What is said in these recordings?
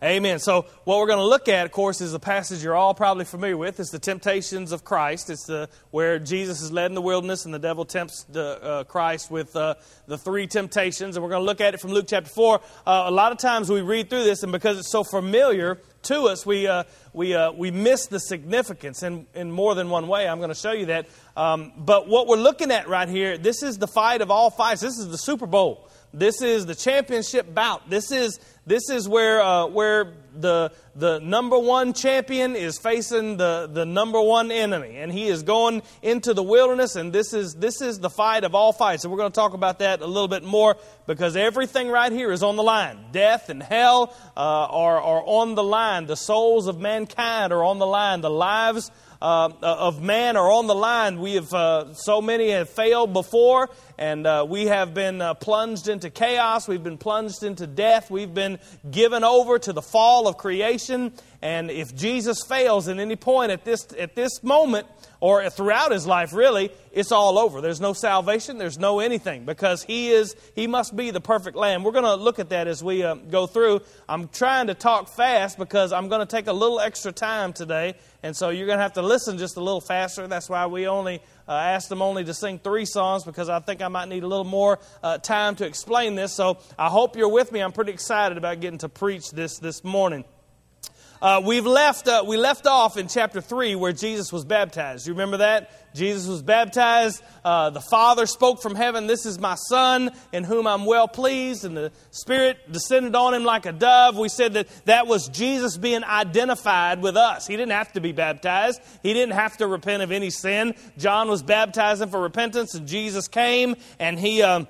Amen. So, what we're going to look at, of course, is a passage you're all probably familiar with. It's the temptations of Christ. It's the, where Jesus is led in the wilderness and the devil tempts the, uh, Christ with uh, the three temptations. And we're going to look at it from Luke chapter 4. Uh, a lot of times we read through this, and because it's so familiar to us, we, uh, we, uh, we miss the significance in, in more than one way. I'm going to show you that. Um, but what we're looking at right here, this is the fight of all fights. This is the Super Bowl. This is the championship bout. This is, this is where, uh, where the, the number one champion is facing the, the number one enemy. And he is going into the wilderness, and this is, this is the fight of all fights. And we're going to talk about that a little bit more because everything right here is on the line. Death and hell uh, are, are on the line. The souls of mankind are on the line. The lives uh, of man are on the line. We have uh, so many have failed before, and uh, we have been uh, plunged into chaos. We've been plunged into death. We've been given over to the fall of creation. And if Jesus fails at any point at this at this moment, or throughout his life, really, it's all over. There's no salvation. There's no anything because he is he must be the perfect lamb. We're going to look at that as we uh, go through. I'm trying to talk fast because I'm going to take a little extra time today, and so you're going to have to listen just a little faster. That's why we only uh, asked them only to sing three songs because I think I might need a little more uh, time to explain this. So I hope you're with me. I'm pretty excited about getting to preach this this morning. Uh, we've left, uh, we left off in chapter 3 where Jesus was baptized. You remember that? Jesus was baptized. Uh, the Father spoke from heaven, This is my Son in whom I'm well pleased. And the Spirit descended on him like a dove. We said that that was Jesus being identified with us. He didn't have to be baptized, he didn't have to repent of any sin. John was baptizing for repentance, and Jesus came and he. Um,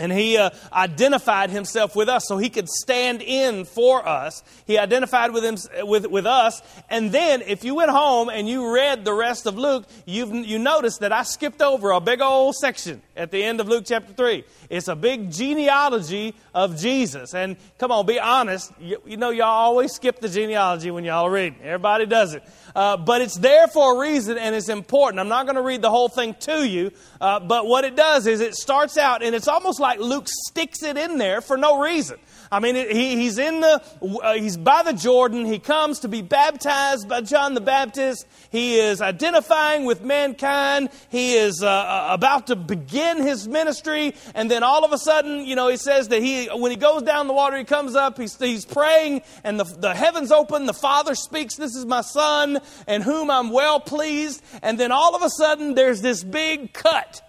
and he uh, identified himself with us so he could stand in for us. He identified with, him, with, with us. And then, if you went home and you read the rest of Luke, you've, you noticed that I skipped over a big old section at the end of Luke chapter 3. It's a big genealogy of Jesus. And come on, be honest. You, you know, y'all always skip the genealogy when y'all read. Everybody does it. Uh, but it's there for a reason and it's important. I'm not going to read the whole thing to you, uh, but what it does is it starts out and it's almost like Luke sticks it in there for no reason. I mean, he, he's in the, uh, he's by the Jordan. He comes to be baptized by John the Baptist. He is identifying with mankind. He is uh, uh, about to begin his ministry. And then all of a sudden, you know, he says that he, when he goes down the water, he comes up, he's, he's praying, and the, the heavens open. The Father speaks, This is my Son, in whom I'm well pleased. And then all of a sudden, there's this big cut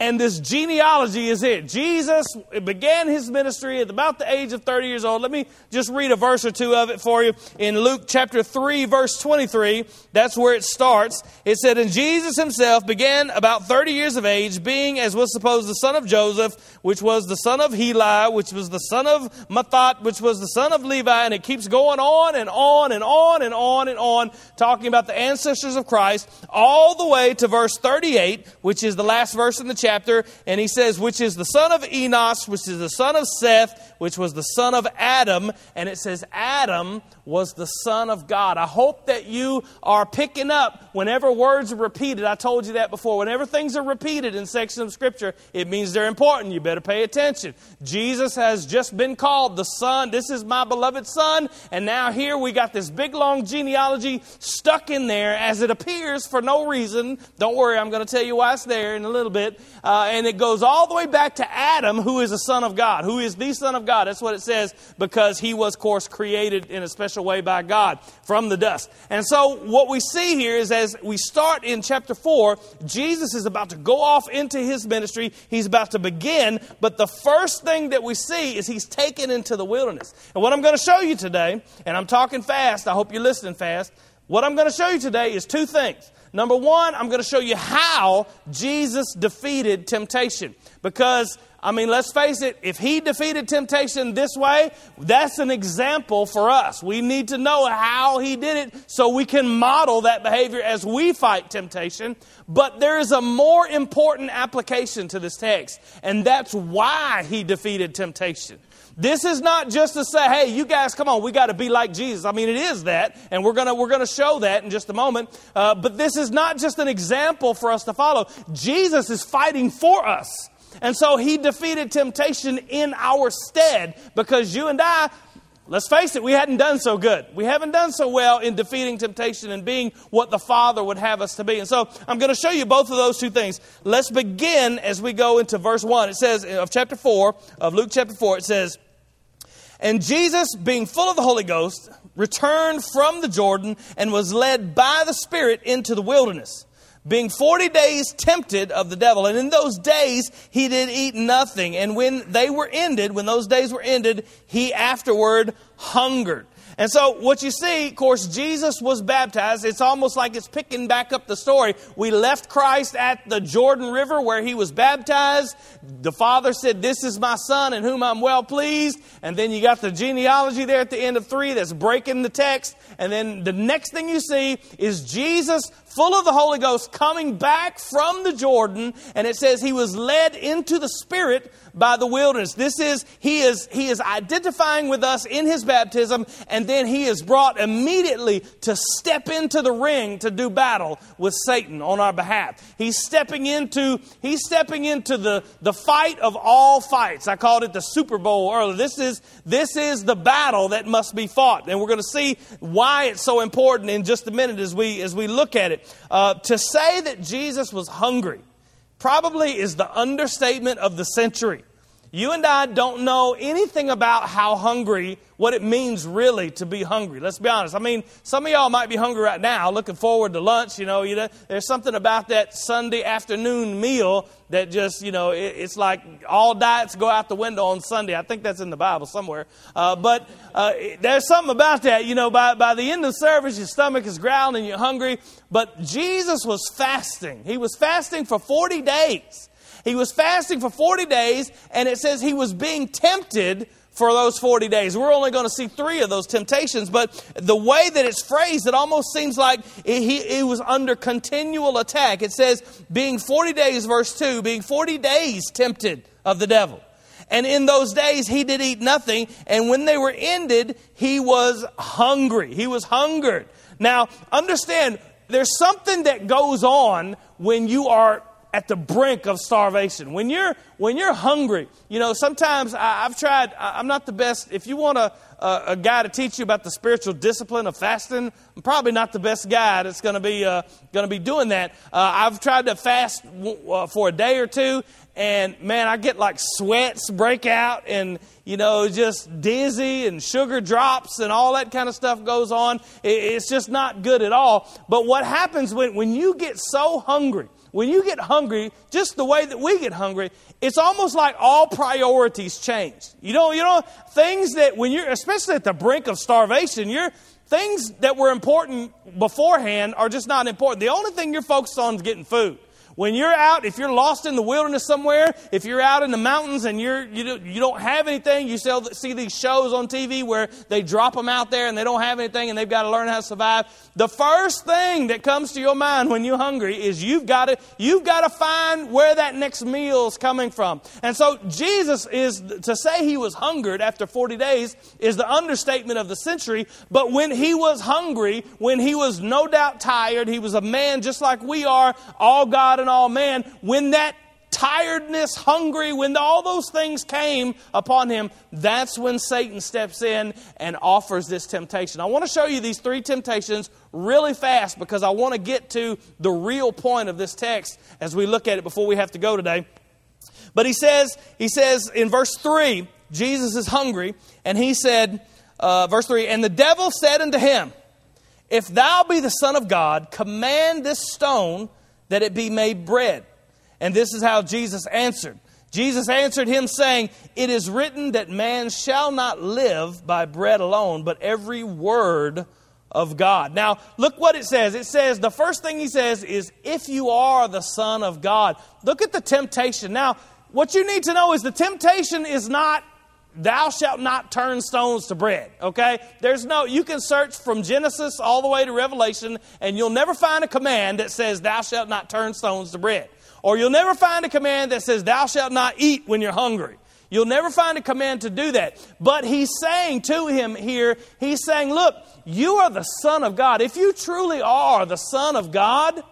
and this genealogy is it. Jesus began his ministry at about the age of 30 years old. Let me just read a verse or two of it for you. In Luke chapter 3, verse 23, that's where it starts. It said, And Jesus himself began about 30 years of age, being, as was supposed, the son of Joseph, which was the son of Heli, which was the son of Matthat, which was the son of Levi. And it keeps going on and on and on and on and on, talking about the ancestors of Christ, all the way to verse 38, which is the last verse in the chapter chapter, and he says, which is the son of Enos, which is the son of Seth, which was the son of Adam. And it says, Adam was the son of God. I hope that you are picking up whenever words are repeated. I told you that before. Whenever things are repeated in sections of Scripture, it means they're important. You better pay attention. Jesus has just been called the Son. This is my beloved Son. And now here we got this big long genealogy stuck in there as it appears for no reason. Don't worry, I'm going to tell you why it's there in a little bit. Uh, and it goes all the way back to Adam, who is the son of God, who is the son of God. That's what it says because he was, of course, created in a special way by God from the dust. And so what we see here is as we start in chapter 4, Jesus is about to go off into his ministry. He's about to begin. But the first thing that we see is he's taken into the wilderness. And what I'm going to show you today, and I'm talking fast, I hope you're listening fast. What I'm going to show you today is two things. Number one, I'm going to show you how Jesus defeated temptation. Because, I mean, let's face it, if he defeated temptation this way, that's an example for us. We need to know how he did it so we can model that behavior as we fight temptation. But there is a more important application to this text, and that's why he defeated temptation. This is not just to say, hey, you guys, come on, we got to be like Jesus. I mean, it is that, and we're going to we're gonna show that in just a moment. Uh, but this is not just an example for us to follow. Jesus is fighting for us. And so he defeated temptation in our stead because you and I, let's face it, we hadn't done so good. We haven't done so well in defeating temptation and being what the Father would have us to be. And so I'm going to show you both of those two things. Let's begin as we go into verse 1. It says, of chapter 4, of Luke chapter 4, it says, And Jesus, being full of the Holy Ghost, returned from the Jordan and was led by the Spirit into the wilderness being 40 days tempted of the devil. And in those days, he did eat nothing. And when they were ended, when those days were ended, he afterward hungered. And so, what you see, of course, Jesus was baptized. It's almost like it's picking back up the story. We left Christ at the Jordan River where he was baptized. The Father said, This is my Son in whom I'm well pleased. And then you got the genealogy there at the end of three that's breaking the text. And then the next thing you see is Jesus full of the Holy Ghost, coming back from the Jordan, and it says he was led into the Spirit by the wilderness. This is, he is, he is identifying with us in his baptism, and then he is brought immediately to step into the ring to do battle with Satan on our behalf. He's stepping into, he's stepping into the, the fight of all fights. I called it the Super Bowl earlier. This is, this is the battle that must be fought. And we're going to see why it's so important in just a minute as we, as we look at it. Uh, to say that Jesus was hungry probably is the understatement of the century. You and I don't know anything about how hungry, what it means really to be hungry. Let's be honest. I mean, some of y'all might be hungry right now, looking forward to lunch. You know, you know there's something about that Sunday afternoon meal that just, you know, it, it's like all diets go out the window on Sunday. I think that's in the Bible somewhere. Uh, but uh, there's something about that. You know, by, by the end of service, your stomach is growling you're hungry. But Jesus was fasting. He was fasting for 40 days. He was fasting for 40 days, and it says he was being tempted for those 40 days. We're only going to see three of those temptations, but the way that it's phrased, it almost seems like he, he was under continual attack. It says, being 40 days, verse 2, being 40 days tempted of the devil. And in those days he did eat nothing, and when they were ended, he was hungry. He was hungered. Now, understand, there's something that goes on when you are at the brink of starvation. When you're when you're hungry, you know sometimes I, have tried. I, am not the best. If you want a, a, a guy to teach you about the spiritual discipline of fasting, I'm probably not the best guy that's going to be uh, going to be doing that. Uh, I've tried to fast w- uh, for a day or two, and man, I get like sweats break out, and you know just dizzy and sugar drops and all that kind of stuff goes on. It, it's just not good at all. But what happens when when you get so hungry? When you get hungry, just the way that we get hungry, it's almost like all priorities change. You know, you know, things that when you're, especially at the brink of starvation, you're, things that were important beforehand are just not important. The only thing you're focused on is getting food. When you're out, if you're lost in the wilderness somewhere, if you're out in the mountains and you're, you, you don't have anything, you see these shows on TV where they drop them out there and they don't have anything and they've got to learn how to survive. The first thing that comes to your mind when you're hungry is you've got to, you've got to find where that next meal is coming from. And so Jesus is, to say he was hungered after 40 days is the understatement of the century. But when he was hungry, when he was no doubt tired, he was a man just like we are, all God and and all man, when that tiredness, hungry, when all those things came upon him, that's when Satan steps in and offers this temptation. I want to show you these three temptations really fast because I want to get to the real point of this text as we look at it before we have to go today. But he says, he says in verse 3, Jesus is hungry, and he said, uh, verse 3, and the devil said unto him, If thou be the Son of God, command this stone that it be made bread. And this is how Jesus answered. Jesus answered him, saying, It is written that man shall not live by bread alone, but every word of God. Now, look what it says. It says, the first thing he says is, If you are the Son of God. Look at the temptation. Now, what you need to know is the temptation is not thou shalt not turn stones to bread. Okay? There's no, you can search from Genesis all the way to Revelation, and you'll never find a command that says, thou shalt not turn stones to bread. Or you'll never find a command that says, thou shalt not eat when you're hungry. You'll never find a command to do that. But he's saying to him here, he's saying, look, you are the Son of God. If you truly are the Son of God,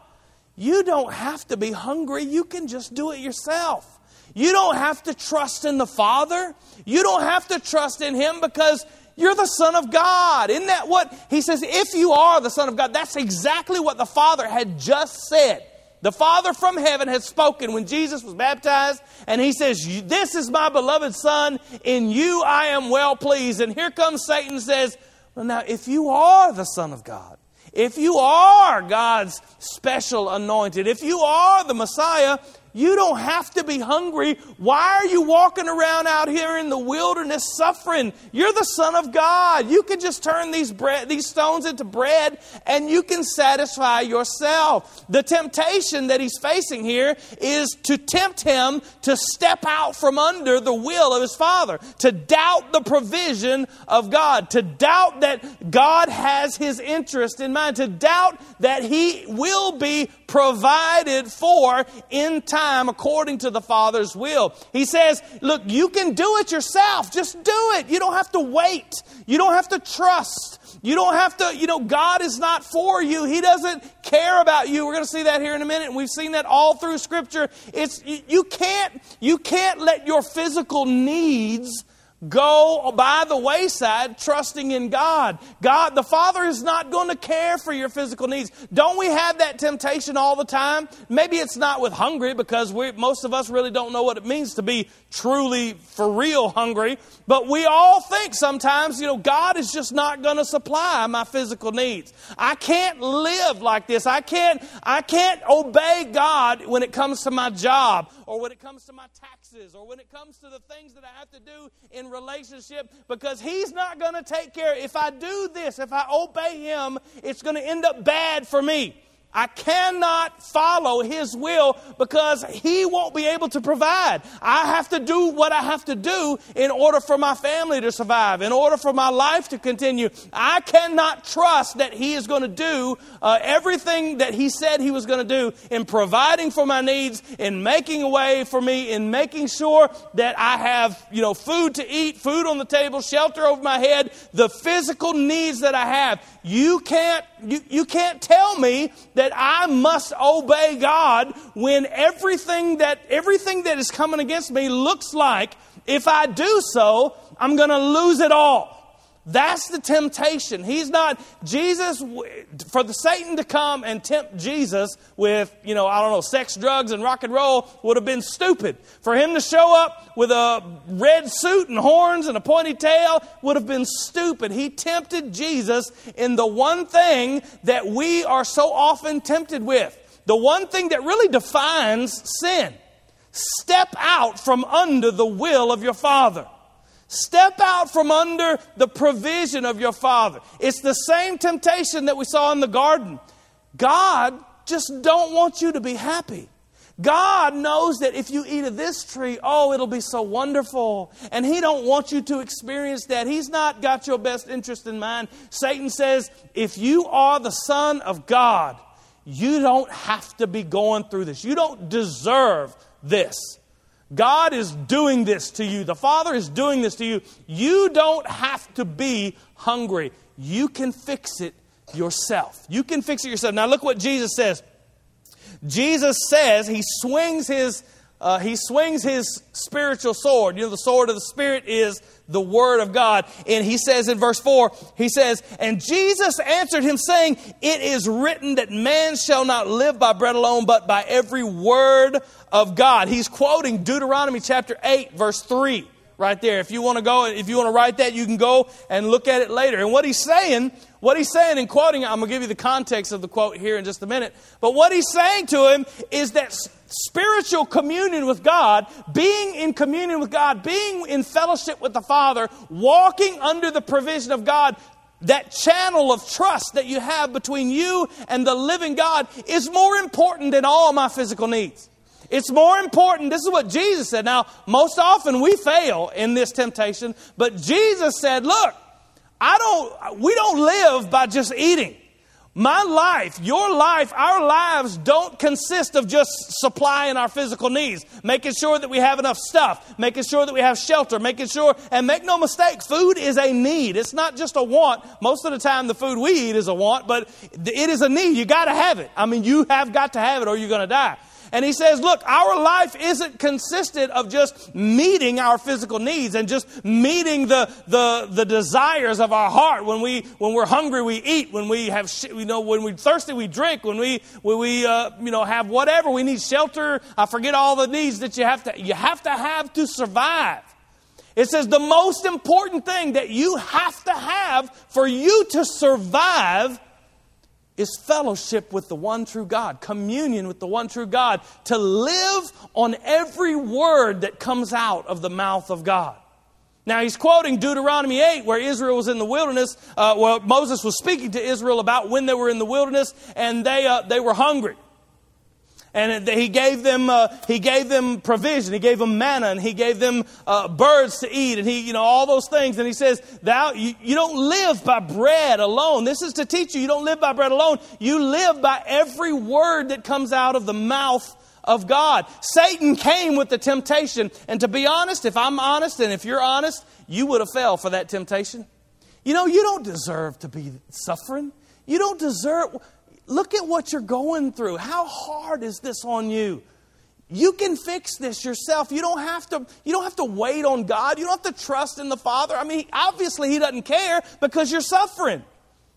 you don't have to be hungry. You can just do it yourself. You don't have to trust in the Father. You don't have to trust in Him because You're the Son of God. Isn't that what he says? If you are the Son of God, that's exactly what the Father had just said. The Father from heaven had spoken when Jesus was baptized, and he says, This is my beloved Son, in you I am well pleased. And here comes Satan says, Well, now, if you are the Son of God, if you are God's special anointed, if you are the Messiah, you don't have to be hungry. Why are you walking around out here in the wilderness suffering? You're the Son of God. You can just turn these, these stones into bread and you can satisfy yourself. The temptation that he's facing here is to tempt him to step out from under the will of his Father, to doubt the provision of God, to doubt that God has his interest in mind, to doubt that he will be provided for in time time according to the Father's will. He says, Look, you can do it yourself. Just do it. You don't have to wait. You don't have to trust. You don't have to, you know, God is not for you. He doesn't care about you. We're going to see that here in a minute, and we've seen that all through Scripture. It's you can't you can't let your physical needs go by the wayside trusting in God. God, the Father is not going to care for your physical needs. Don't we have that temptation all the time? Maybe it's not with hungry because we, most of us really don't know what it means to be truly for real hungry. But we all think sometimes, you know, God is just not going to supply my physical needs. I can't live like this. I can't, I can't obey God when it comes to my job or when it comes to my taxes or when it comes to the things that I have to do in relationship because He's not going to take care. If I do this, if I obey Him, it's going to end up bad for me. I cannot follow His will because He won't be able to provide. I have to do what I have to do in order for my family to survive, in order for my life to continue. I cannot trust that He is going to do uh, everything that He said He was going to do in providing for my needs, in making a way for me, in making sure that I have, you know, food to eat, food on the table, shelter over my head, the physical needs that I have. You can't, you, you can't tell me that I must obey God when everything that, everything that is coming against me looks like if I do so, I'm going to lose it all. That's the temptation. He's not, Jesus, for the Satan to come and tempt Jesus with, you know, I don't know, sex, drugs, and rock and roll would have been stupid. For him to show up with a red suit and horns and a pointy tail would have been stupid. He tempted Jesus in the one thing that we are so often tempted with. The one thing that really defines sin. Step out from under the will of your Father. Step out from under the provision of your Father. It's the same temptation that we saw in the garden. God just don't want you to be happy. God knows that if you eat of this tree, oh, it'll be so wonderful. And He don't want you to experience that. He's not got your best interest in mind. Satan says, if you are the Son of God, you don't have to be going through this. You don't deserve this. God is doing this to you. The Father is doing this to you. You don't have to be hungry. You can fix it yourself. You can fix it yourself. Now, look what Jesus says. Jesus says he swings his uh, he swings his spiritual sword. You know, the sword of the Spirit is the Word of God. And he says in verse 4, he says, And Jesus answered him, saying, It is written that man shall not live by bread alone, but by every word of God. He's quoting Deuteronomy chapter 8, verse 3 right there. If you want to go, if you want to write that, you can go and look at it later. And what he's saying, what he's saying in quoting, I'm going to give you the context of the quote here in just a minute. But what he's saying to him is that spiritual communion with God, being in communion with God, being in fellowship with the Father, walking under the provision of God, that channel of trust that you have between you and the living God is more important than all my physical needs. It's more important. This is what Jesus said. Now, most often we fail in this temptation, but Jesus said, look, I don't, we don't live by just eating. My life, your life, our lives don't consist of just supplying our physical needs, making sure that we have enough stuff, making sure that we have shelter, making sure, and make no mistake, food is a need. It's not just a want. Most of the time, the food we eat is a want, but it is a need. You got to have it. I mean, you have got to have it or you're going to die. And he says, look, our life isn't consistent of just meeting our physical needs and just meeting the, the, the desires of our heart. When, we, when we're hungry, we eat. When we have, you know, when we're thirsty, we drink. When we, when we uh, you know, have whatever, we need shelter. I forget all the needs that you have to, you have to have to survive. It says the most important thing that you have to have for you to survive is fellowship with the one true God, communion with the one true God, to live on every word that comes out of the mouth of God. Now, he's quoting Deuteronomy 8, where Israel was in the wilderness. Uh, well, Moses was speaking to Israel about when they were in the wilderness, and they, uh, they were hungry and he gave them uh, he gave them provision he gave them manna and he gave them uh, birds to eat and he you know all those things and he says thou you, you don't live by bread alone this is to teach you you don't live by bread alone you live by every word that comes out of the mouth of God. Satan came with the temptation. And to be honest, if I'm honest and if you're honest, you would have fell for that temptation. You know, you don't deserve to be suffering. You don't deserve. Look at what you're going through. How hard is this on you? You can fix this yourself. You don't have to you don't have to wait on God. You don't have to trust in the Father. I mean, obviously he doesn't care because you're suffering.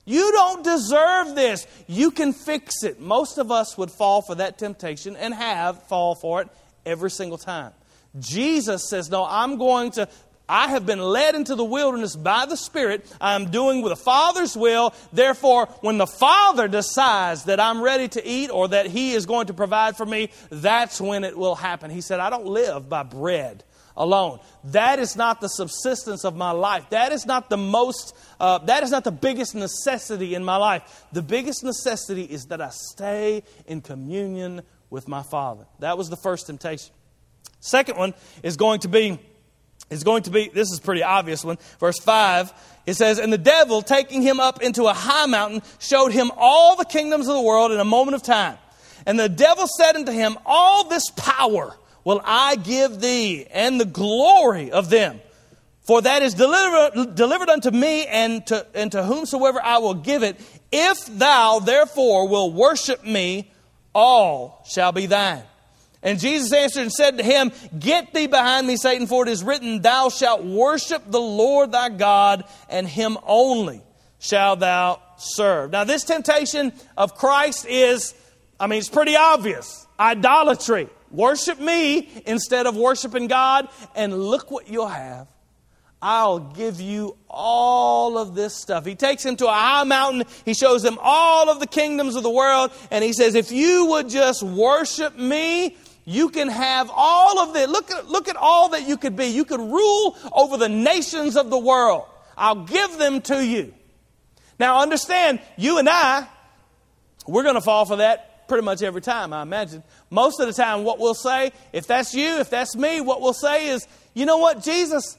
You don't deserve this. You can fix it. Most of us would fall for that temptation and have fall for it every single time. Jesus says, No, I'm going to I have been led into the wilderness by the Spirit. I am doing with the Father's will. Therefore, when the Father decides that I'm ready to eat or that He is going to provide for me, that's when it will happen. He said, I don't live by bread alone. That is not the subsistence of my life. That is not the most, uh, that is not the biggest necessity in my life. The biggest necessity is that I stay in communion with my Father. That was the first temptation. Second one is going to be is going to be, this is pretty obvious one. Verse 5, it says, And the devil, taking him up into a high mountain, showed him all the kingdoms of the world in a moment of time. And the devil said unto him, All this power will I give thee, and the glory of them. For that is delivered, unto me, and to, and to whomsoever I will give it. If thou therefore will worship me, all shall be thine. And Jesus answered and said to him, Get thee behind me, Satan, for it is written, Thou shalt worship the Lord thy God, and him only shalt thou serve. Now, this temptation of Christ is, I mean, it's pretty obvious idolatry. Worship me instead of worshiping God, and look what you'll have. I'll give you all of this stuff. He takes him to a high mountain. He shows him all of the kingdoms of the world. And he says, If you would just worship me, you can have all of this. Look at, look at all that you could be. You could rule over the nations of the world. I'll give them to you. Now, understand, you and I, we're going to fall for that pretty much every time, I imagine. Most of the time, what we'll say, if that's you, if that's me, what we'll say is, you know what, Jesus,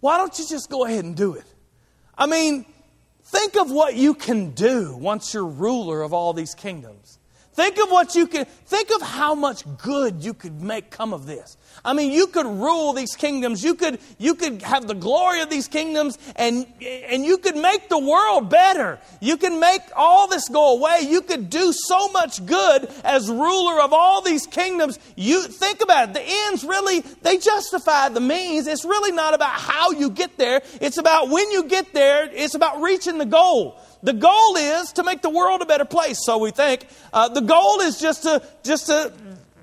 why don't you just go ahead and do it? I mean, think of what you can do once you're ruler of all these kingdoms. Think of what you could, think of how much good you could make come of this. I mean, you could rule these kingdoms. You could, you could have the glory of these kingdoms and, and you could make the world better. You can make all this go away. You could do so much good as ruler of all these kingdoms. You think about it. The ends really, they justify the means. It's really not about how you get there. It's about when you get there. It's about reaching the goal. The goal is to make the world a better place, so we think. Uh, the goal is just to, just to,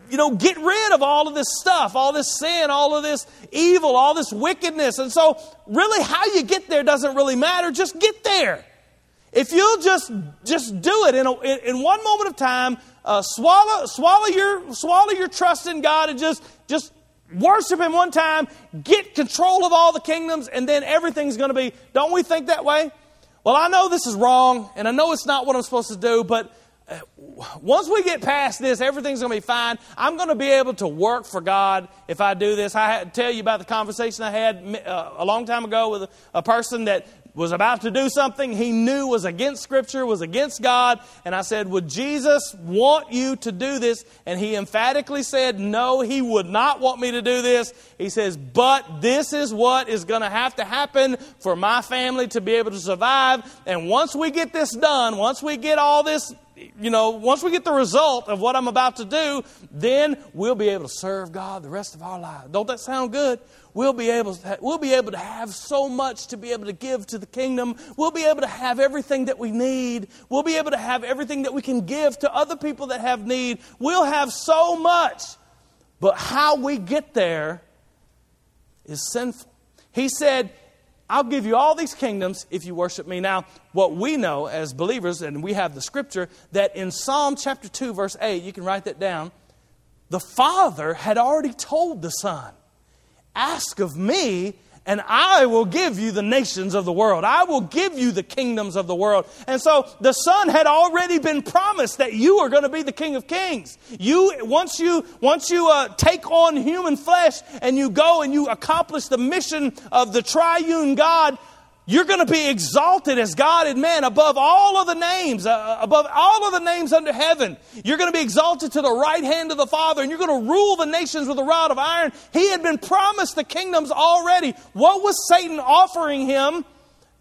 you know, get rid of all of this stuff, all this sin, all of this evil, all this wickedness. And so, really, how you get there doesn't really matter. Just get there. If you'll just just do it in, a, in one moment of time, uh, swallow swallow your swallow your trust in God and just just worship Him one time, get control of all the kingdoms, and then everything's going to be. Don't we think that way? Well, I know this is wrong, and I know it's not what I'm supposed to do, but uh, once we get past this, everything's going to be fine. I'm going to be able to work for God if I do this. I had to tell you about the conversation I had uh, a long time ago with a, a person that was about to do something he knew was against Scripture, was against God. And I said, Would Jesus want you to do this? And he emphatically said, No, he would not want me to do this. He says, But this is what is going to have to happen for my family to be able to survive. And once we get this done, once we get all this you know, once we get the result of what I'm about to do, then we'll be able to serve God the rest of our lives. Don't that sound good? We'll be able to, we'll be able to have so much to be able to give to the kingdom. We'll be able to have everything that we need. We'll be able to have everything that we can give to other people that have need. We'll have so much. But how we get there is sinful. He said, I'll give you all these kingdoms if you worship me. Now, what we know as believers, and we have the scripture, that in Psalm chapter 2, verse 8, you can write that down, the Father had already told the Son, Ask of me, and I will give you the nations of the world. I will give you the kingdoms of the world. And so the Son had already been promised that you are going to be the King of Kings. You once you once you uh, take on human flesh and you go and you accomplish the mission of the triune God, you're going to be exalted as God and man above all of the names, uh, above all of the names under heaven. You're going to be exalted to the right hand of the Father, and you're going to rule the nations with a rod of iron. He had been promised the kingdoms already. What was Satan offering him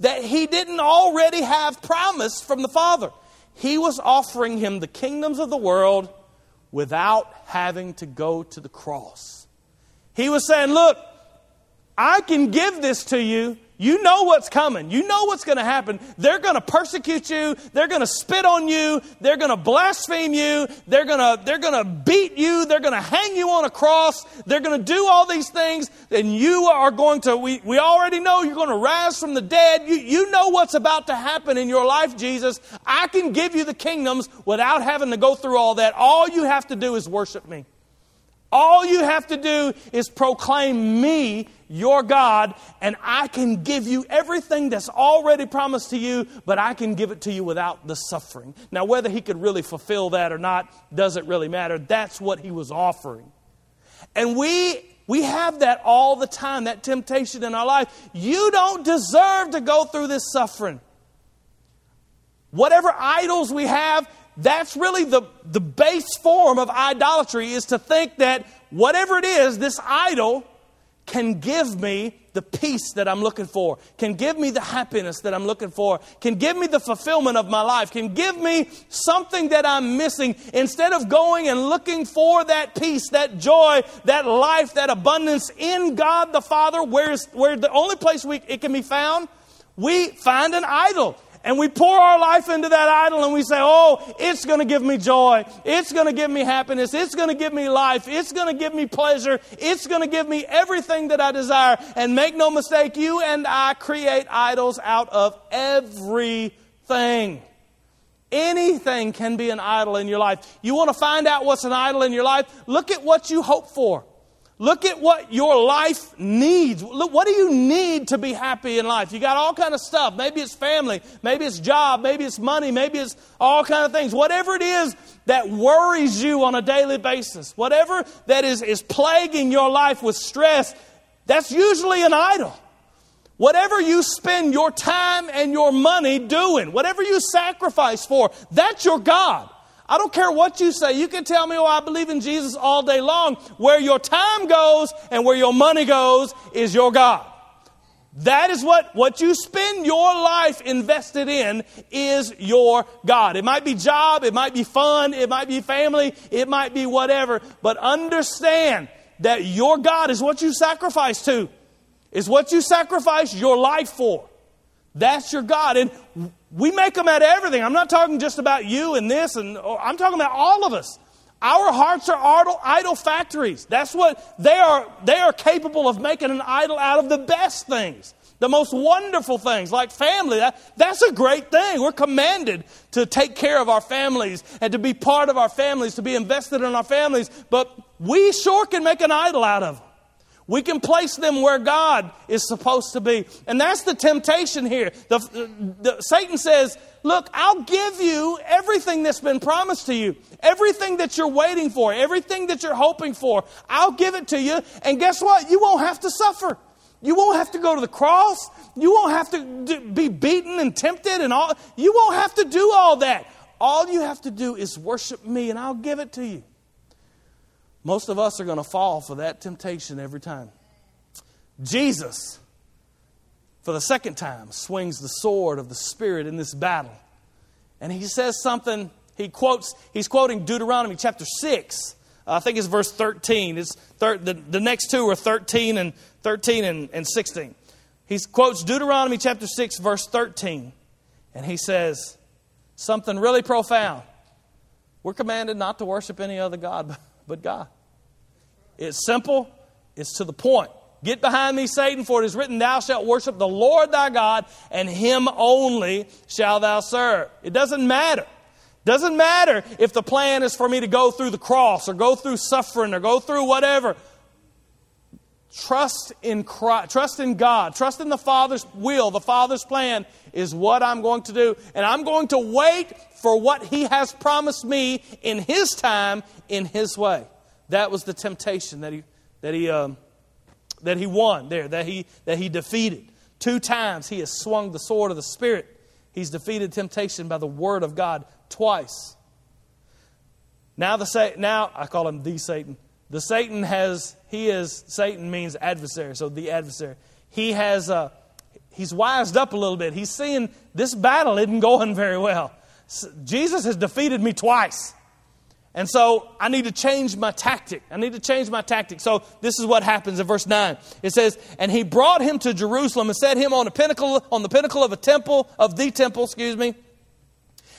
that he didn't already have promised from the Father? He was offering him the kingdoms of the world without having to go to the cross. He was saying, Look, I can give this to you you know what's coming. You know what's going to happen. They're going to persecute you. They're going to spit on you. They're going to blaspheme you. They're going to, they're going to beat you. They're going to hang you on a cross. They're going to do all these things. And you are going to, we, we already know you're going to rise from the dead. You, you know what's about to happen in your life, Jesus. I can give you the kingdoms without having to go through all that. All you have to do is worship me. All you have to do is proclaim me, your God, and I can give you everything that's already promised to you, but I can give it to you without the suffering. Now, whether he could really fulfill that or not doesn't really matter. That's what he was offering. And we we have that all the time, that temptation in our life. You don't deserve to go through this suffering. Whatever idols we have, that's really the, the base form of idolatry is to think that whatever it is, this idol can give me the peace that I'm looking for, can give me the happiness that I'm looking for, can give me the fulfillment of my life, can give me something that I'm missing. Instead of going and looking for that peace, that joy, that life, that abundance in God the Father, where, is, where the only place we, it can be found, we find an idol and we pour our life into that idol and we say, oh, it's going to give me joy. It's going to give me happiness. It's going to give me life. It's going to give me pleasure. It's going to give me everything that I desire. And make no mistake, you and I create idols out of everything. Anything can be an idol in your life. You want to find out what's an idol in your life? Look at what you hope for. Look at what your life needs. Look, what do you need to be happy in life? You got all kind of stuff. Maybe it's family, maybe it's job, maybe it's money, maybe it's all kind of things. Whatever it is that worries you on a daily basis, whatever that is, is plaguing your life with stress, that's usually an idol. Whatever you spend your time and your money doing, whatever you sacrifice for, that's your God. I don't care what you say. You can tell me, oh, I believe in Jesus all day long. Where your time goes and where your money goes is your God. That is what, what you spend your life invested in is your God. It might be job, it might be fun, it might be family, it might be whatever. But understand that your God is what you sacrifice to, is what you sacrifice your life for. That's your God. And we make them at everything. I'm not talking just about you and this, and I'm talking about all of us. Our hearts are idol, idol factories. That's what they are. They are capable of making an idol out of the best things, the most wonderful things, like family. That, that's a great thing. We're commanded to take care of our families and to be part of our families, to be invested in our families. But we sure can make an idol out of them. We can place them where God is supposed to be. And that's the temptation here. The, the, Satan says, Look, I'll give you everything that's been promised to you, everything that you're waiting for, everything that you're hoping for. I'll give it to you. And guess what? You won't have to suffer. You won't have to go to the cross. You won't have to be beaten and tempted and all. You won't have to do all that. All you have to do is worship me, and I'll give it to you. Most of us are going to fall for that temptation every time. Jesus, for the second time, swings the sword of the Spirit in this battle. And he says something, he quotes, he's quoting Deuteronomy chapter 6. I think it's verse 13. It's thir- the, the next two are 13 and 13 and, and 16. He quotes Deuteronomy chapter 6, verse 13, and he says something really profound. We're commanded not to worship any other God but God. It's simple, it's to the point. Get behind me, Satan, for it is written, Thou shalt worship the Lord thy God, and him only shall thou serve. It doesn't matter. Doesn't matter if the plan is for me to go through the cross or go through suffering or go through whatever. Trust in Christ, trust in God, trust in the Father's will, the Father's plan is what I'm going to do. And I'm going to wait for what He has promised me in His time, in His way. That was the temptation that He, that he, um, that he won there, that he, that he defeated. Two times He has swung the sword of the Spirit. He's defeated temptation by the Word of God twice. Now, the, now I call him the Satan. The Satan has, he is, Satan means adversary, so the adversary. He has, uh, he's wised up a little bit. He's seeing this battle isn't going very well. Jesus has defeated me twice. And so I need to change my tactic. I need to change my tactic. So this is what happens in verse 9. It says, And he brought him to Jerusalem and set him on the pinnacle, on the pinnacle of a temple, of the temple, excuse me.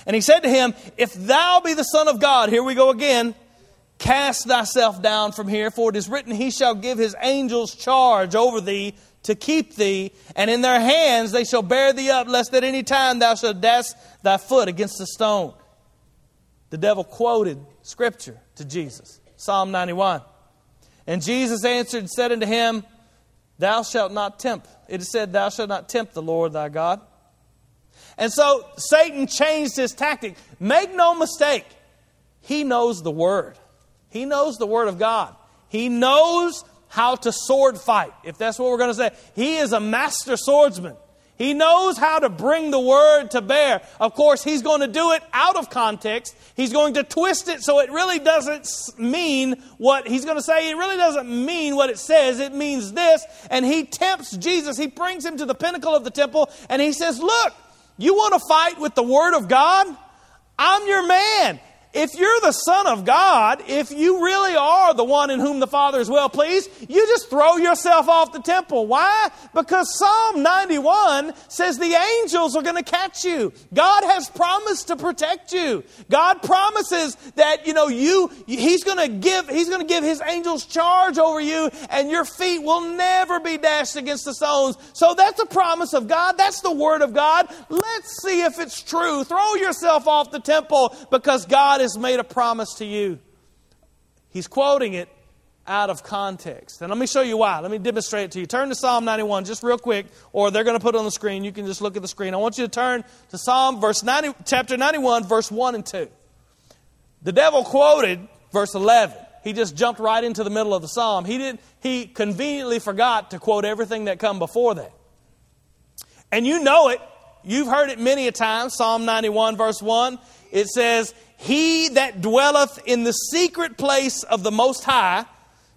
And he said to him, If thou be the Son of God, here we go again, Cast thyself down from here, for it is written, He shall give His angels charge over thee to keep thee, and in their hands they shall bear thee up, lest at any time thou shalt dash thy foot against a stone. The devil quoted Scripture to Jesus, Psalm 91. And Jesus answered and said unto him, Thou shalt not tempt. It is said, Thou shalt not tempt the Lord thy God. And so Satan changed his tactic. Make no mistake, he knows the word. He knows the Word of God. He knows how to sword fight, if that's what we're going to say. He is a master swordsman. He knows how to bring the word to bear. Of course, he's going to do it out of context. He's going to twist it so it really doesn't mean what he's going to say. It really doesn't mean what it says. It means this. And he tempts Jesus. He brings him to the pinnacle of the temple and he says, Look, you want to fight with the word of God? I'm your man. If you're the Son of God, if you really are the one in whom the Father is well pleased, you just throw yourself off the temple. Why? Because Psalm 91 says the angels are going to catch you. God has promised to protect you. God promises that, you know, you, He's going to give, He's going to give His angels charge over you and your feet will never be dashed against the stones. So that's a promise of God. That's the Word of God. Let's see if it's true. Throw yourself off the temple because God has made a promise to you. He's quoting it out of context. And let me show you why. Let me demonstrate it to you. Turn to Psalm 91 just real quick, or they're going to put it on the screen. You can just look at the screen. I want you to turn to Psalm verse 90, chapter 91, verse 1 and 2. The devil quoted verse 11. He just jumped right into the middle of the psalm. He did he conveniently forgot to quote everything that come before that. And you know it. You've heard it many a time. Psalm 91 verse 1. It says, he that dwelleth in the secret place of the Most High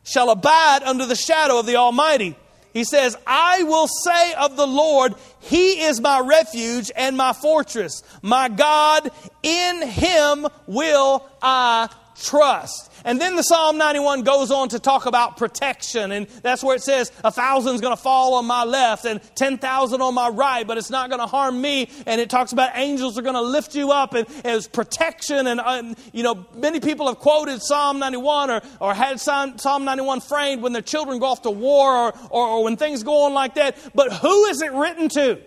shall abide under the shadow of the Almighty. He says, I will say of the Lord, He is my refuge and my fortress. My God, in Him will I trust. And then the Psalm 91 goes on to talk about protection. And that's where it says, a thousand's going to fall on my left and 10,000 on my right, but it's not going to harm me. And it talks about angels are going to lift you up and as protection. And, and, you know, many people have quoted Psalm 91 or, or had Psalm 91 framed when their children go off to war or, or, or when things go on like that. But who is it written to?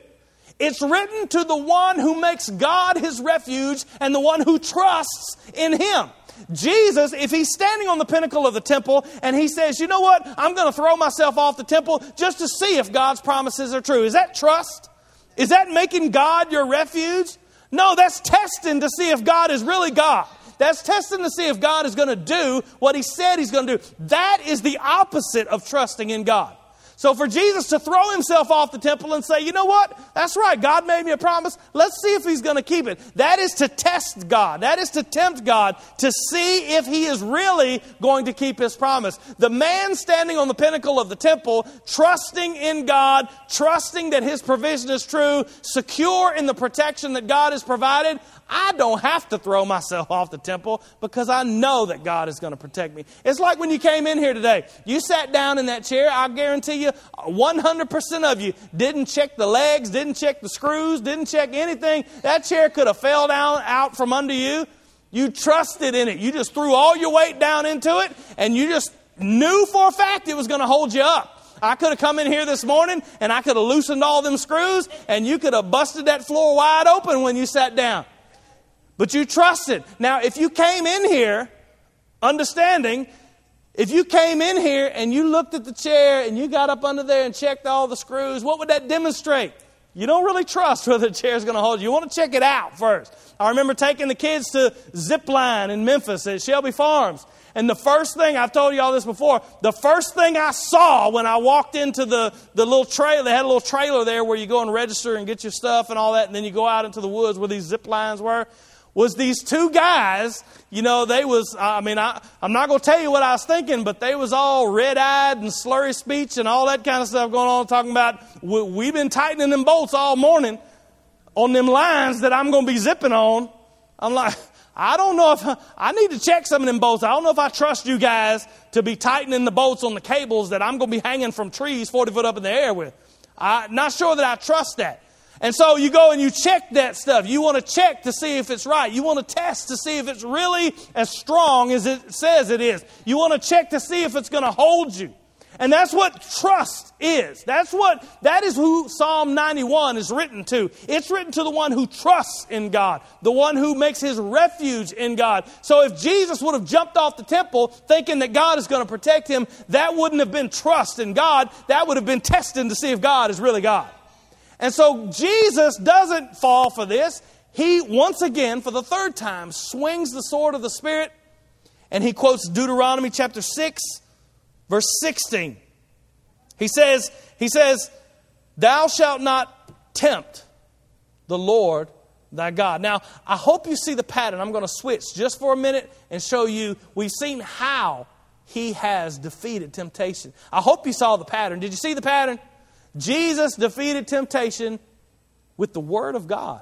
It's written to the one who makes God his refuge and the one who trusts in him. Jesus, if he's standing on the pinnacle of the temple and he says, you know what, I'm going to throw myself off the temple just to see if God's promises are true, is that trust? Is that making God your refuge? No, that's testing to see if God is really God. That's testing to see if God is going to do what he said he's going to do. That is the opposite of trusting in God. So for Jesus to throw himself off the temple and say, you know what? That's right. God made me a promise. Let's see if he's going to keep it. That is to test God. That is to tempt God to see if he is really going to keep his promise. The man standing on the pinnacle of the temple, trusting in God, trusting that his provision is true, secure in the protection that God has provided, I don't have to throw myself off the temple because I know that God is going to protect me. It's like when you came in here today. You sat down in that chair. I guarantee you, 100% of you didn't check the legs, didn't check the screws, didn't check anything. That chair could have fell down out from under you. You trusted in it. You just threw all your weight down into it and you just knew for a fact it was going to hold you up. I could have come in here this morning and I could have loosened all them screws and you could have busted that floor wide open when you sat down. But you trusted. Now, if you came in here understanding, if you came in here and you looked at the chair and you got up under there and checked all the screws, what would that demonstrate? You don't really trust whether the chair is going to hold you. You want to check it out first. I remember taking the kids to zip line in Memphis at Shelby Farms. And the first thing, I've told you all this before, the first thing I saw when I walked into the, the little trailer, they had a little trailer there where you go and register and get your stuff and all that, and then you go out into the woods where these zip lines were, was these two guys, you know, they was, I mean, I, I'm not going to tell you what I was thinking, but they was all red-eyed and slurry speech and all that kind of stuff going on, talking about, we, we've been tightening them bolts all morning on them lines that I'm going to be zipping on. I'm like, I don't know if I need to check some of them bolts. I don't know if I trust you guys to be tightening the bolts on the cables that I'm going to be hanging from trees 40 foot up in the air with. I'm not sure that I trust that. And so you go and you check that stuff. You want to check to see if it's right. You want to test to see if it's really as strong as it says it is. You want to check to see if it's going to hold you. And that's what trust is. That's what, that is who Psalm 91 is written to. It's written to the one who trusts in God, the one who makes his refuge in God. So if Jesus would have jumped off the temple thinking that God is going to protect him, that wouldn't have been trust in God. That would have been testing to see if God is really God. And so Jesus doesn't fall for this. He, once again, for the third time, swings the sword of the Spirit and he quotes Deuteronomy chapter 6 Verse 16. He says, he says, Thou shalt not tempt the Lord thy God. Now, I hope you see the pattern. I'm going to switch just for a minute and show you. We've seen how he has defeated temptation. I hope you saw the pattern. Did you see the pattern? Jesus defeated temptation with the Word of God.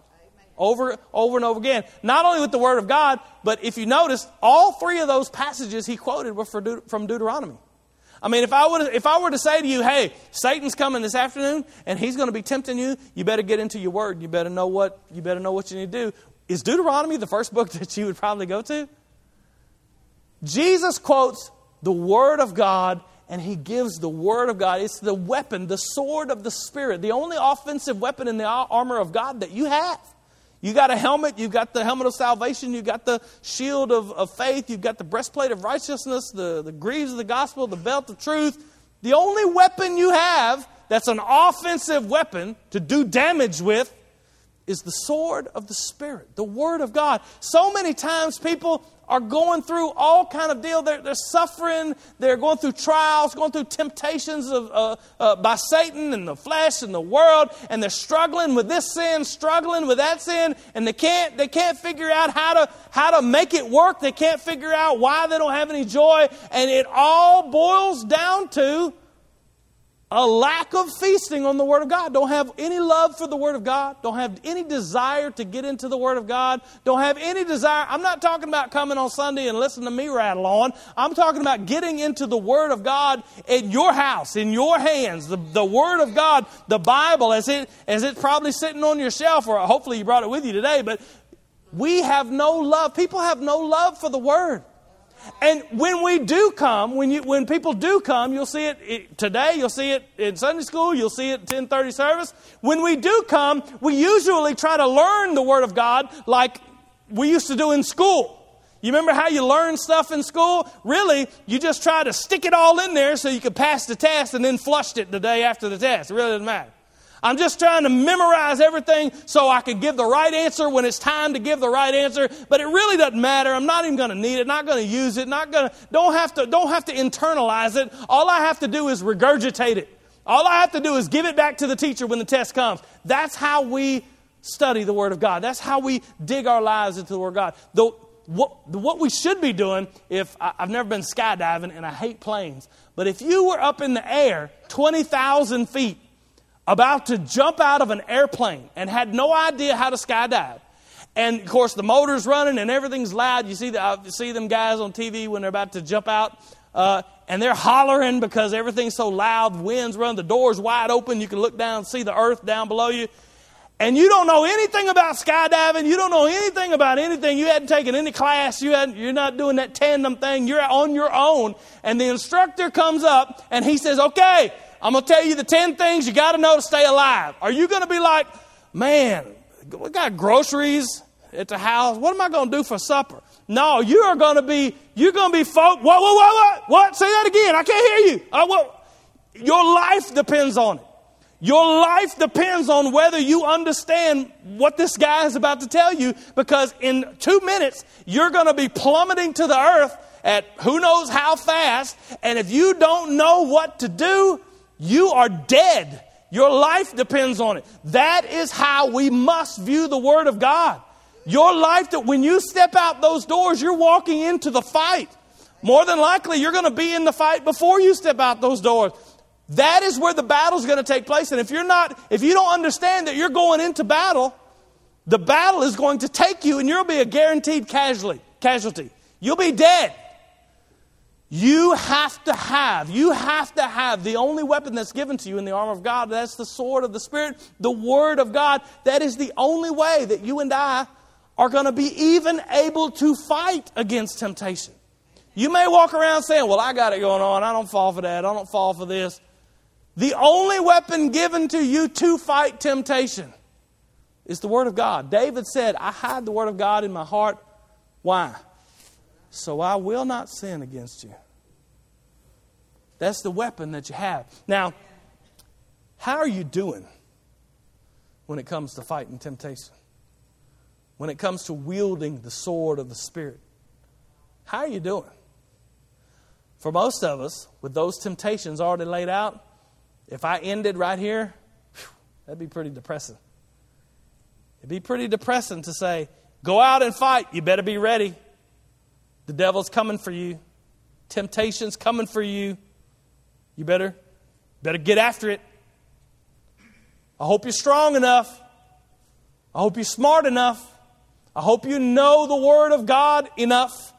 Over, over and over again. Not only with the Word of God, but if you notice, all three of those passages he quoted were from Deuteronomy. I mean, if I, would, if I were to say to you, hey, Satan's coming this afternoon and he's going to be tempting you, you better get into your word. You better know what, you better know what you need to do. Is Deuteronomy the first book that you would probably go to? Jesus quotes the Word of God and he gives the Word of God. It's the weapon, the sword of the Spirit, the only offensive weapon in the armor of God that you have. You got a helmet, you've got the helmet of salvation, you've got the shield of, of faith, you've got the breastplate of righteousness, the, the greaves of the gospel, the belt of truth. The only weapon you have that's an offensive weapon to do damage with is the sword of the Spirit, the Word of God. So many times people are going through all kind of deal. They're, they're suffering. They're going through trials, going through temptations of, uh, uh, by Satan and the flesh and the world, and they're struggling with this sin, struggling with that sin, and they can't they can't figure out how to how to make it work. They can't figure out why they don't have any joy, and it all boils down to a lack of feasting on the Word of God. Don't have any love for the Word of God. Don't have any desire to get into the Word of God. Don't have any desire. I'm not talking about coming on Sunday and listening to me rattle on. I'm talking about getting into the Word of God in your house, in your hands. The, the Word of God, the Bible, as, it, as it's probably sitting on your shelf, or hopefully you brought it with you today, but we have no love. People have no love for the Word. And when we do come, when, you, when people do come, you'll see it, today, you'll see it in Sunday school, you'll see it 1030 service. When we do come, we usually try to learn the Word of God like we used to do in school. You remember how you learn stuff in school? Really, you just try to stick it all in there so you could pass the test and then flushed it the day after the test. It really doesn't matter. I'm just trying to memorize everything so I can give the right answer when it's time to give the right answer. But it really doesn't matter. I'm not even going to need it, not going to use it, not going to, don't have to, don't have to internalize it. All I have to do is regurgitate it. All I have to do is give it back to the teacher when the test comes. That's how we study the Word of God. That's how we dig our lives into the Word of God. The, what, what we should be doing, if I, I've never been skydiving and I hate planes, but if you were up in the air 20,000 feet about to jump out of an airplane and had no idea how to skydive, And of course, the motor's running and everything's loud. You see, the, I see them guys on TV when they're about to jump out, uh, and they're hollering because everything's so loud. Wind's run, the door's wide open. You can look down and see the earth down below you. And you don't know anything about skydiving. You don't know anything about anything. You hadn't taken any class. You hadn't, you're not doing that tandem thing. You're on your own. And the instructor comes up and he says, Okay, I'm going to tell you the 10 things you got to know to stay alive. Are you going to be like, Man, we got groceries at the house. What am I going to do for supper? No, you are going to be, you're going to be folk. What, what, what, what? What? Say that again. I can't hear you. Your life depends on it. Your life depends on whether you understand what this guy is about to tell you because in two minutes, you're going to be plummeting to the earth at who knows how fast. And if you don't know what to do, you are dead. Your life depends on it. That is how we must view the Word of God. Your life, that when you step out those doors, you're walking into the fight. More than likely, you're going to be in the fight before you step out those doors. That is where the battle is going to take place. And if you're not, if you don't understand that you're going into battle, the battle is going to take you and you'll be a guaranteed casualty. casualty. You'll be dead. You have to have, you have to have the only weapon that's given to you in the armor of God. That's the sword of the Spirit, the Word of God. That is the only way that you and I are going to be even able to fight against temptation. You may walk around saying, Well, I got it going on. I don't fall for that. I don't fall for this. The only weapon given to you to fight temptation is the Word of God. David said, I hide the Word of God in my heart. Why? So I will not sin against you. That's the weapon that you have. Now, how are you doing when it comes to fighting temptation? When it comes to wielding the sword of the Spirit? How are you doing? For most of us, with those temptations already laid out, if I ended right here, whew, that'd be pretty depressing. It'd be pretty depressing to say, go out and fight. You better be ready. The devil's coming for you. Temptation's coming for you. You better better get after it. I hope you're strong enough. I hope you're smart enough. I hope you know the word of God enough.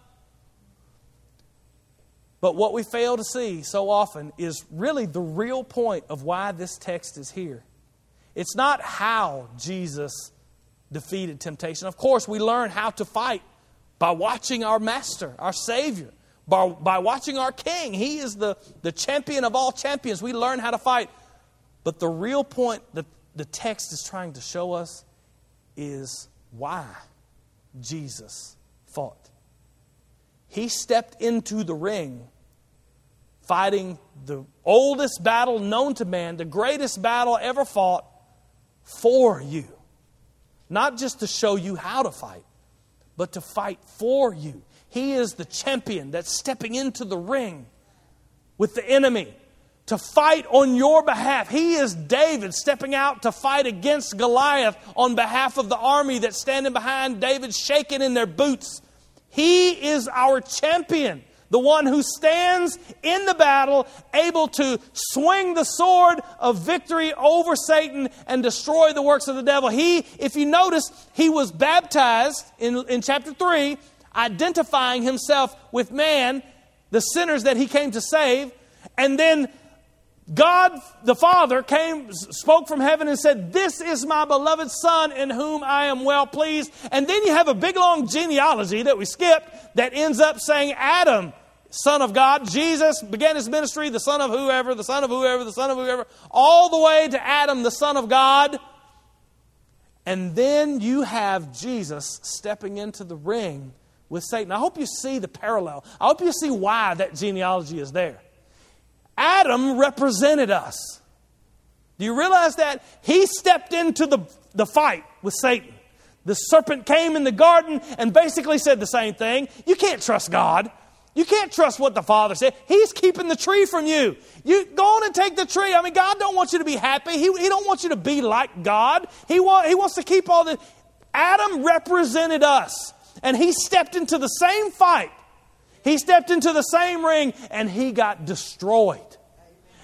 But what we fail to see so often is really the real point of why this text is here. It's not how Jesus defeated temptation. Of course, we learn how to fight by watching our Master, our Savior, by, by watching our King. He is the, the champion of all champions. We learn how to fight. But the real point that the text is trying to show us is why Jesus fought. He stepped into the ring fighting the oldest battle known to man, the greatest battle ever fought for you. Not just to show you how to fight, but to fight for you. He is the champion that's stepping into the ring with the enemy to fight on your behalf. He is David stepping out to fight against Goliath on behalf of the army that's standing behind David, shaking in their boots. He is our champion the one who stands in the battle, able to swing the sword of victory over Satan and destroy the works of the devil. He, if you notice, he was baptized in, in chapter 3, identifying himself with man, the sinners that he came to save, and then God the Father came, spoke from heaven and said, This is my beloved Son in whom I am well pleased. And then you have a big long genealogy that we skipped that ends up saying Adam, Son of God. Jesus began his ministry, the Son of whoever, the Son of whoever, the Son of whoever, all the way to Adam, the Son of God. And then you have Jesus stepping into the ring with Satan. I hope you see the parallel. I hope you see why that genealogy is there. Adam represented us. Do you realize that? He stepped into the, the fight with Satan. The serpent came in the garden and basically said the same thing. You can't trust God. You can't trust what the Father said. He's keeping the tree from you. You go on and take the tree. I mean, God don't want you to be happy. He, he don't want you to be like God. He, want, he wants to keep all the. Adam represented us, and he stepped into the same fight. He stepped into the same ring, and he got destroyed.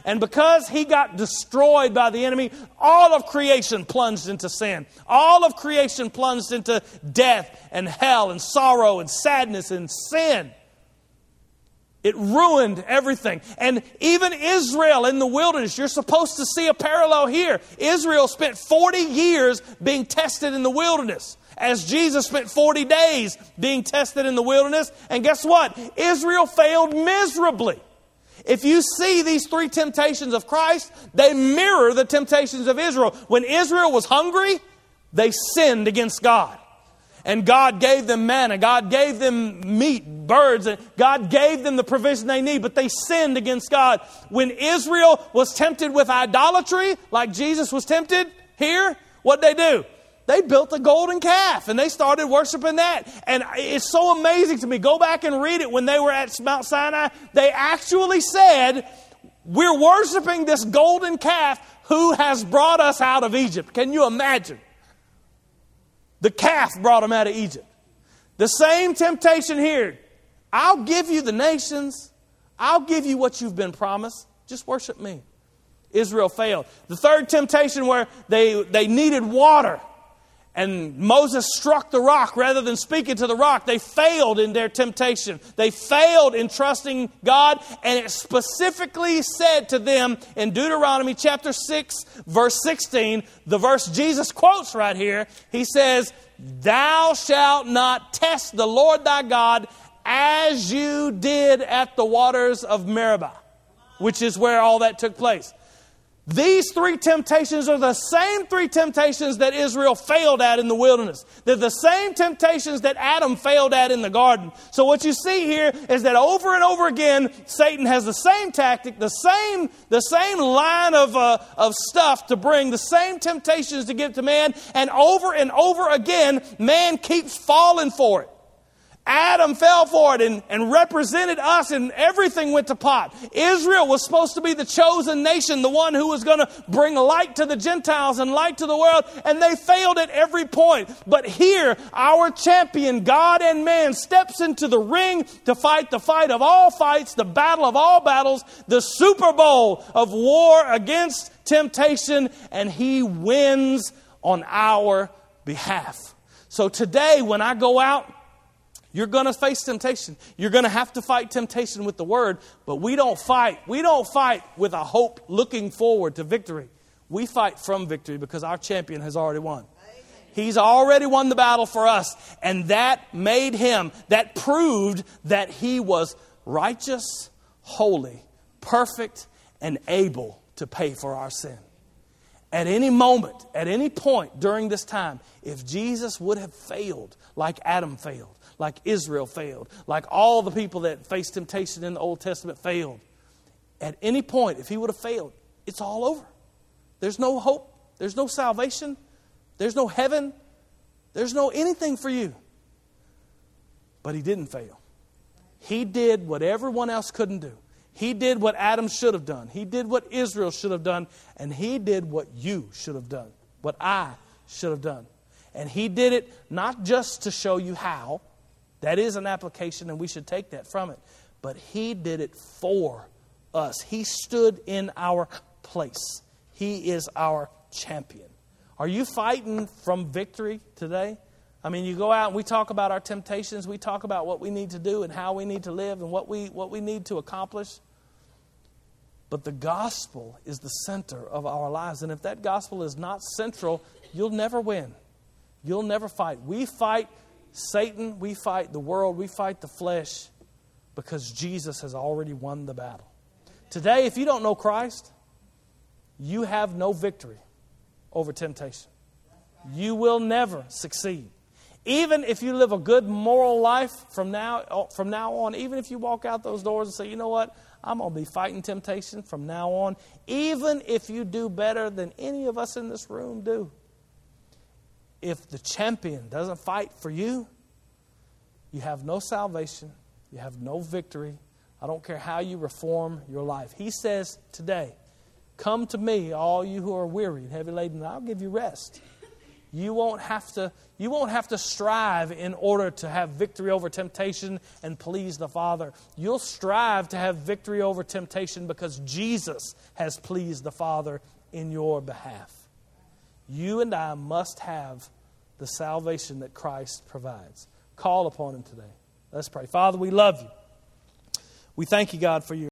And because he got destroyed by the enemy, all of creation plunged into sin. All of creation plunged into death and hell and sorrow and sadness and sin. It ruined everything. And even Israel in the wilderness, you're supposed to see a parallel here. Israel spent 40 years being tested in the wilderness, as Jesus spent 40 days being tested in the wilderness. And guess what? Israel failed miserably. If you see these three temptations of Christ, they mirror the temptations of Israel. When Israel was hungry, they sinned against God and God gave them manna, God gave them meat, birds, and God gave them the provision they need, but they sinned against God. When Israel was tempted with idolatry, like Jesus was tempted here, what did they do? They built a golden calf and they started worshiping that. And it's so amazing to me. Go back and read it when they were at Mount Sinai. They actually said, We're worshiping this golden calf who has brought us out of Egypt. Can you imagine? The calf brought them out of Egypt. The same temptation here. I'll give you the nations. I'll give you what you've been promised. Just worship me. Israel failed. The third temptation where they, they needed water and Moses struck the rock rather than speaking to the rock. They failed in their temptation. They failed in trusting God, and it specifically said to them in Deuteronomy chapter 6, verse 16, the verse Jesus quotes right here. He says, Thou shalt not test the Lord thy God as you did at the waters of Meribah, which is where all that took place. These three temptations are the same three temptations that Israel failed at in the wilderness. They're the same temptations that Adam failed at in the garden. So what you see here is that over and over again, Satan has the same tactic, the same, the same line of, uh, of stuff to bring, the same temptations to give to man, and over and over again, man keeps falling for it. Adam fell for it and, and represented us, and everything went to pot. Israel was supposed to be the chosen nation, the one who was going to bring light to the Gentiles and light to the world, and they failed at every point. But here, our champion, God and man, steps into the ring to fight the fight of all fights, the battle of all battles, the Super Bowl of war against temptation, and he wins on our behalf. So today, when I go out, you're going to face temptation. You're going to have to fight temptation with the word, but we don't fight. We don't fight with a hope looking forward to victory. We fight from victory because our champion has already won. He's already won the battle for us, and that made him, that proved that he was righteous, holy, perfect, and able to pay for our sin. At any moment, at any point during this time, if Jesus would have failed like Adam failed, like Israel failed, like all the people that faced temptation in the Old Testament failed. At any point, if he would have failed, it's all over. There's no hope, there's no salvation, there's no heaven, there's no anything for you. But he didn't fail. He did what everyone else couldn't do. He did what Adam should have done. He did what Israel should have done. And he did what you should have done, what I should have done. And he did it not just to show you how, that is an application, and we should take that from it. But He did it for us, He stood in our place. He is our champion. Are you fighting from victory today? I mean, you go out and we talk about our temptations, we talk about what we need to do and how we need to live and what we, what we need to accomplish. But the gospel is the center of our lives. And if that gospel is not central, you'll never win. You'll never fight. We fight Satan, we fight the world, we fight the flesh because Jesus has already won the battle. Today, if you don't know Christ, you have no victory over temptation. You will never succeed. Even if you live a good moral life from now, from now on, even if you walk out those doors and say, you know what, I'm going to be fighting temptation from now on, even if you do better than any of us in this room do, if the champion doesn't fight for you, you have no salvation, you have no victory. I don't care how you reform your life. He says today, Come to me, all you who are weary and heavy laden, and I'll give you rest. you won't have to you won't have to strive in order to have victory over temptation and please the Father. You'll strive to have victory over temptation because Jesus has pleased the Father in your behalf. You and I must have the salvation that Christ provides. Call upon him today. Let's pray. Father, we love you. We thank you, God, for your